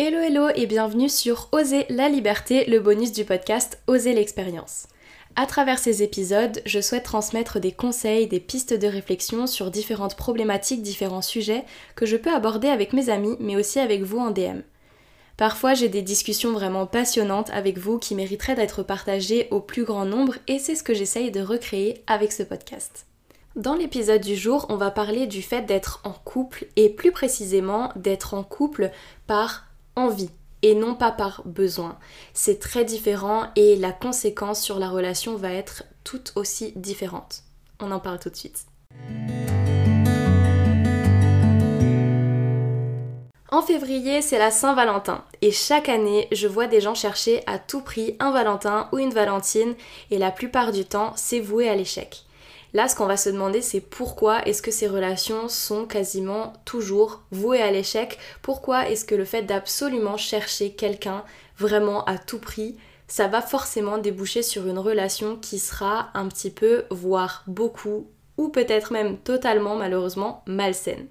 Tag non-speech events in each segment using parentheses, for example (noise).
Hello hello et bienvenue sur Oser la liberté, le bonus du podcast Oser l'expérience. À travers ces épisodes, je souhaite transmettre des conseils, des pistes de réflexion sur différentes problématiques, différents sujets que je peux aborder avec mes amis mais aussi avec vous en DM. Parfois j'ai des discussions vraiment passionnantes avec vous qui mériteraient d'être partagées au plus grand nombre et c'est ce que j'essaye de recréer avec ce podcast. Dans l'épisode du jour, on va parler du fait d'être en couple et plus précisément d'être en couple par envie et non pas par besoin. C'est très différent et la conséquence sur la relation va être tout aussi différente. On en parle tout de suite. En février, c'est la Saint-Valentin et chaque année, je vois des gens chercher à tout prix un Valentin ou une Valentine et la plupart du temps, c'est voué à l'échec. Là, ce qu'on va se demander, c'est pourquoi est-ce que ces relations sont quasiment toujours vouées à l'échec? Pourquoi est-ce que le fait d'absolument chercher quelqu'un vraiment à tout prix, ça va forcément déboucher sur une relation qui sera un petit peu, voire beaucoup, ou peut-être même totalement malheureusement malsaine?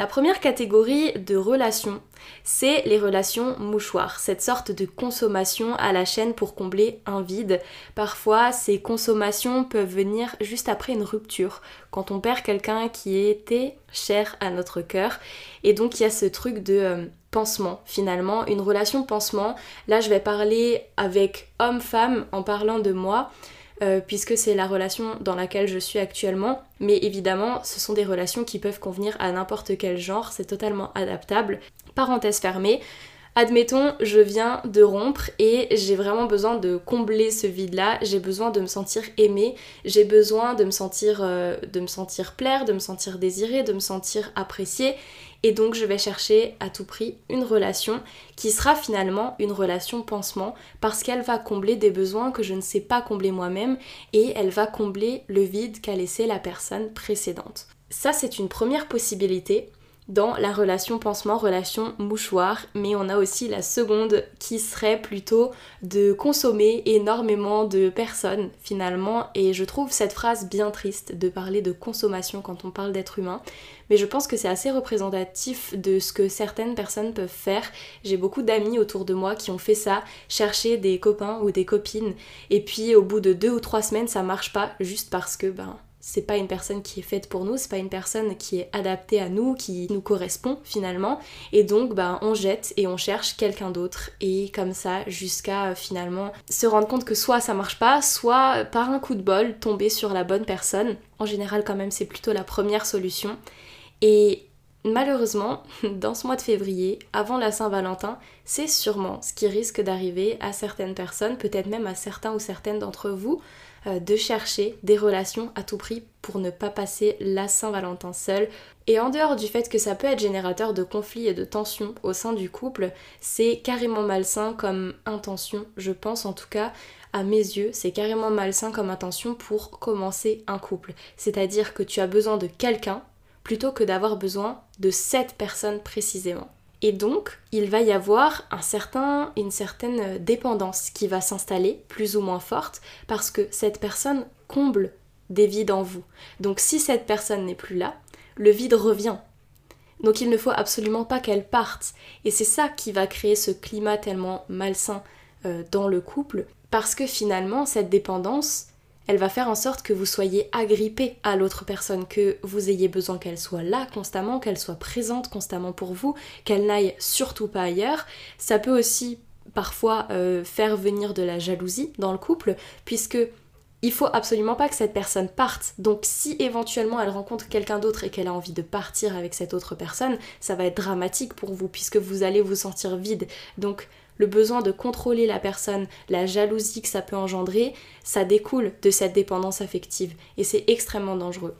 La première catégorie de relations, c'est les relations mouchoirs, cette sorte de consommation à la chaîne pour combler un vide. Parfois, ces consommations peuvent venir juste après une rupture, quand on perd quelqu'un qui était cher à notre cœur. Et donc, il y a ce truc de euh, pansement, finalement, une relation pansement. Là, je vais parler avec homme-femme en parlant de moi. Euh, puisque c'est la relation dans laquelle je suis actuellement. Mais évidemment, ce sont des relations qui peuvent convenir à n'importe quel genre, c'est totalement adaptable. Parenthèse fermée. Admettons, je viens de rompre et j'ai vraiment besoin de combler ce vide-là. J'ai besoin de me sentir aimée, j'ai besoin de me sentir, euh, de me sentir plaire, de me sentir désirée, de me sentir appréciée. Et donc je vais chercher à tout prix une relation qui sera finalement une relation pansement parce qu'elle va combler des besoins que je ne sais pas combler moi-même et elle va combler le vide qu'a laissé la personne précédente. Ça c'est une première possibilité dans la relation pansement, relation mouchoir, mais on a aussi la seconde qui serait plutôt de consommer énormément de personnes finalement, et je trouve cette phrase bien triste de parler de consommation quand on parle d'être humain, mais je pense que c'est assez représentatif de ce que certaines personnes peuvent faire. J'ai beaucoup d'amis autour de moi qui ont fait ça, chercher des copains ou des copines, et puis au bout de deux ou trois semaines ça marche pas, juste parce que ben c'est pas une personne qui est faite pour nous, c'est pas une personne qui est adaptée à nous, qui nous correspond finalement. Et donc, bah, on jette et on cherche quelqu'un d'autre. Et comme ça, jusqu'à euh, finalement se rendre compte que soit ça marche pas, soit par un coup de bol, tomber sur la bonne personne. En général, quand même, c'est plutôt la première solution. Et malheureusement, (laughs) dans ce mois de février, avant la Saint-Valentin, c'est sûrement ce qui risque d'arriver à certaines personnes, peut-être même à certains ou certaines d'entre vous. Euh, de chercher des relations à tout prix pour ne pas passer la Saint-Valentin seul. Et en dehors du fait que ça peut être générateur de conflits et de tensions au sein du couple, c'est carrément malsain comme intention, je pense en tout cas, à mes yeux, c'est carrément malsain comme intention pour commencer un couple. C'est-à-dire que tu as besoin de quelqu'un plutôt que d'avoir besoin de cette personne précisément. Et donc, il va y avoir un certain, une certaine dépendance qui va s'installer, plus ou moins forte, parce que cette personne comble des vides en vous. Donc si cette personne n'est plus là, le vide revient. Donc il ne faut absolument pas qu'elle parte. Et c'est ça qui va créer ce climat tellement malsain euh, dans le couple, parce que finalement, cette dépendance, elle va faire en sorte que vous soyez agrippé à l'autre personne, que vous ayez besoin qu'elle soit là constamment, qu'elle soit présente constamment pour vous, qu'elle n'aille surtout pas ailleurs. Ça peut aussi parfois euh, faire venir de la jalousie dans le couple, puisque il faut absolument pas que cette personne parte. Donc si éventuellement elle rencontre quelqu'un d'autre et qu'elle a envie de partir avec cette autre personne, ça va être dramatique pour vous puisque vous allez vous sentir vide. Donc le besoin de contrôler la personne, la jalousie que ça peut engendrer, ça découle de cette dépendance affective et c'est extrêmement dangereux.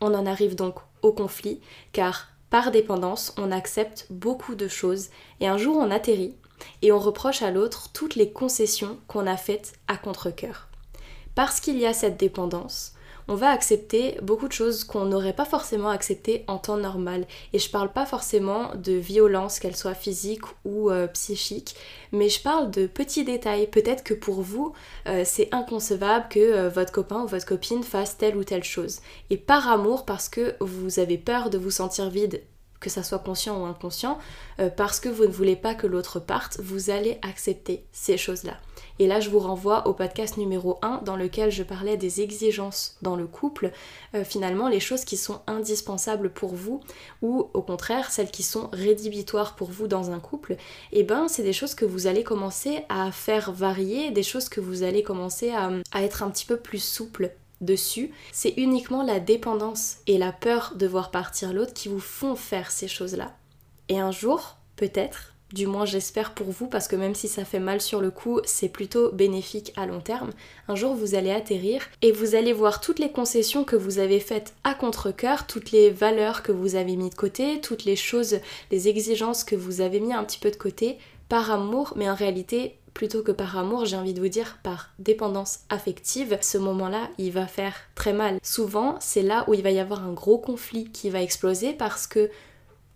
On en arrive donc au conflit car par dépendance, on accepte beaucoup de choses et un jour on atterrit et on reproche à l'autre toutes les concessions qu'on a faites à contre-coeur. Parce qu'il y a cette dépendance, on va accepter beaucoup de choses qu'on n'aurait pas forcément acceptées en temps normal. Et je parle pas forcément de violence, qu'elle soit physique ou euh, psychique, mais je parle de petits détails. Peut-être que pour vous, euh, c'est inconcevable que euh, votre copain ou votre copine fasse telle ou telle chose. Et par amour, parce que vous avez peur de vous sentir vide que ça soit conscient ou inconscient, parce que vous ne voulez pas que l'autre parte, vous allez accepter ces choses-là. Et là, je vous renvoie au podcast numéro 1 dans lequel je parlais des exigences dans le couple, euh, finalement les choses qui sont indispensables pour vous ou au contraire celles qui sont rédhibitoires pour vous dans un couple, et eh ben c'est des choses que vous allez commencer à faire varier, des choses que vous allez commencer à, à être un petit peu plus souple dessus, c'est uniquement la dépendance et la peur de voir partir l'autre qui vous font faire ces choses-là. Et un jour, peut-être, du moins j'espère pour vous, parce que même si ça fait mal sur le coup, c'est plutôt bénéfique à long terme. Un jour vous allez atterrir et vous allez voir toutes les concessions que vous avez faites à contre-coeur, toutes les valeurs que vous avez mis de côté, toutes les choses, les exigences que vous avez mis un petit peu de côté par amour, mais en réalité plutôt que par amour, j'ai envie de vous dire par dépendance affective, ce moment-là, il va faire très mal. Souvent, c'est là où il va y avoir un gros conflit qui va exploser parce que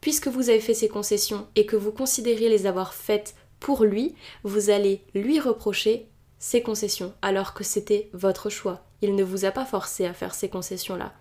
puisque vous avez fait ces concessions et que vous considérez les avoir faites pour lui, vous allez lui reprocher ces concessions alors que c'était votre choix. Il ne vous a pas forcé à faire ces concessions-là.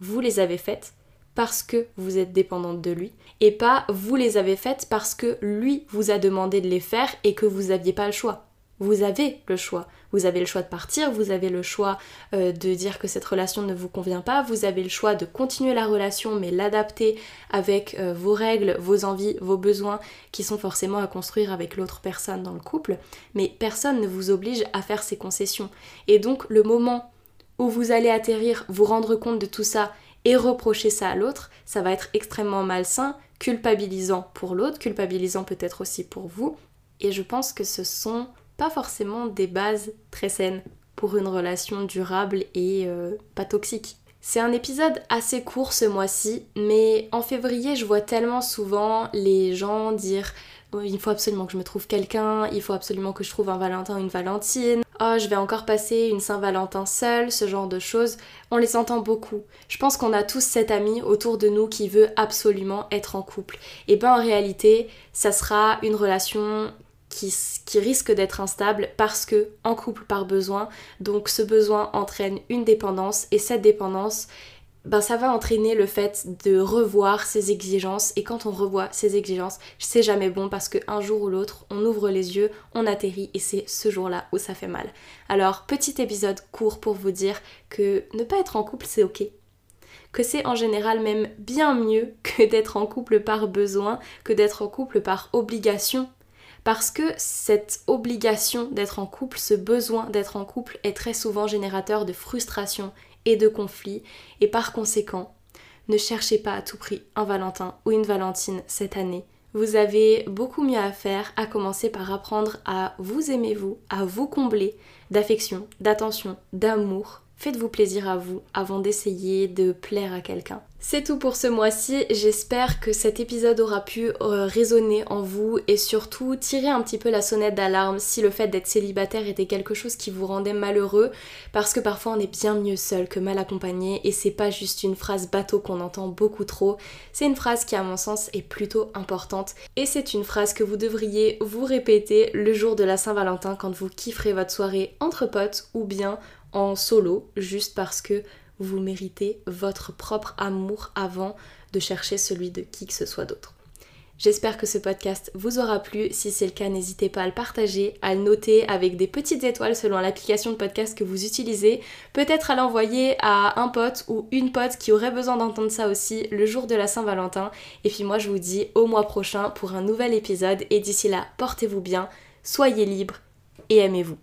Vous les avez faites parce que vous êtes dépendante de lui et pas vous les avez faites parce que lui vous a demandé de les faire et que vous n'aviez pas le choix. Vous avez le choix. Vous avez le choix de partir, vous avez le choix euh, de dire que cette relation ne vous convient pas, vous avez le choix de continuer la relation mais l'adapter avec euh, vos règles, vos envies, vos besoins qui sont forcément à construire avec l'autre personne dans le couple. Mais personne ne vous oblige à faire ces concessions. Et donc le moment où vous allez atterrir, vous rendre compte de tout ça et reprocher ça à l'autre, ça va être extrêmement malsain, culpabilisant pour l'autre, culpabilisant peut-être aussi pour vous. Et je pense que ce sont forcément des bases très saines pour une relation durable et euh, pas toxique. C'est un épisode assez court ce mois-ci, mais en février, je vois tellement souvent les gens dire oh, il faut absolument que je me trouve quelqu'un, il faut absolument que je trouve un Valentin ou une Valentine. Oh, je vais encore passer une Saint-Valentin seule, ce genre de choses. On les entend beaucoup. Je pense qu'on a tous cet ami autour de nous qui veut absolument être en couple. Et ben en réalité, ça sera une relation qui, risque d'être instable parce que en couple par besoin, donc ce besoin entraîne une dépendance et cette dépendance ben ça va entraîner le fait de revoir ses exigences et quand on revoit ses exigences, c'est jamais bon parce qu'un jour ou l'autre, on ouvre les yeux, on atterrit et c'est ce jour-là où ça fait mal. Alors, petit épisode court pour vous dire que ne pas être en couple, c'est ok. Que c'est en général même bien mieux que d'être en couple par besoin, que d'être en couple par obligation parce que cette obligation d'être en couple, ce besoin d'être en couple est très souvent générateur de frustration et de conflits, et par conséquent, ne cherchez pas à tout prix un Valentin ou une Valentine cette année. Vous avez beaucoup mieux à faire, à commencer par apprendre à vous aimer vous, à vous combler d'affection, d'attention, d'amour, Faites-vous plaisir à vous avant d'essayer de plaire à quelqu'un. C'est tout pour ce mois-ci, j'espère que cet épisode aura pu euh, résonner en vous et surtout tirer un petit peu la sonnette d'alarme si le fait d'être célibataire était quelque chose qui vous rendait malheureux. Parce que parfois on est bien mieux seul que mal accompagné et c'est pas juste une phrase bateau qu'on entend beaucoup trop, c'est une phrase qui à mon sens est plutôt importante. Et c'est une phrase que vous devriez vous répéter le jour de la Saint-Valentin quand vous kifferez votre soirée entre potes ou bien en solo, juste parce que vous méritez votre propre amour avant de chercher celui de qui que ce soit d'autre. J'espère que ce podcast vous aura plu. Si c'est le cas, n'hésitez pas à le partager, à le noter avec des petites étoiles selon l'application de podcast que vous utilisez. Peut-être à l'envoyer à un pote ou une pote qui aurait besoin d'entendre ça aussi le jour de la Saint-Valentin. Et puis moi, je vous dis au mois prochain pour un nouvel épisode. Et d'ici là, portez-vous bien, soyez libres et aimez-vous.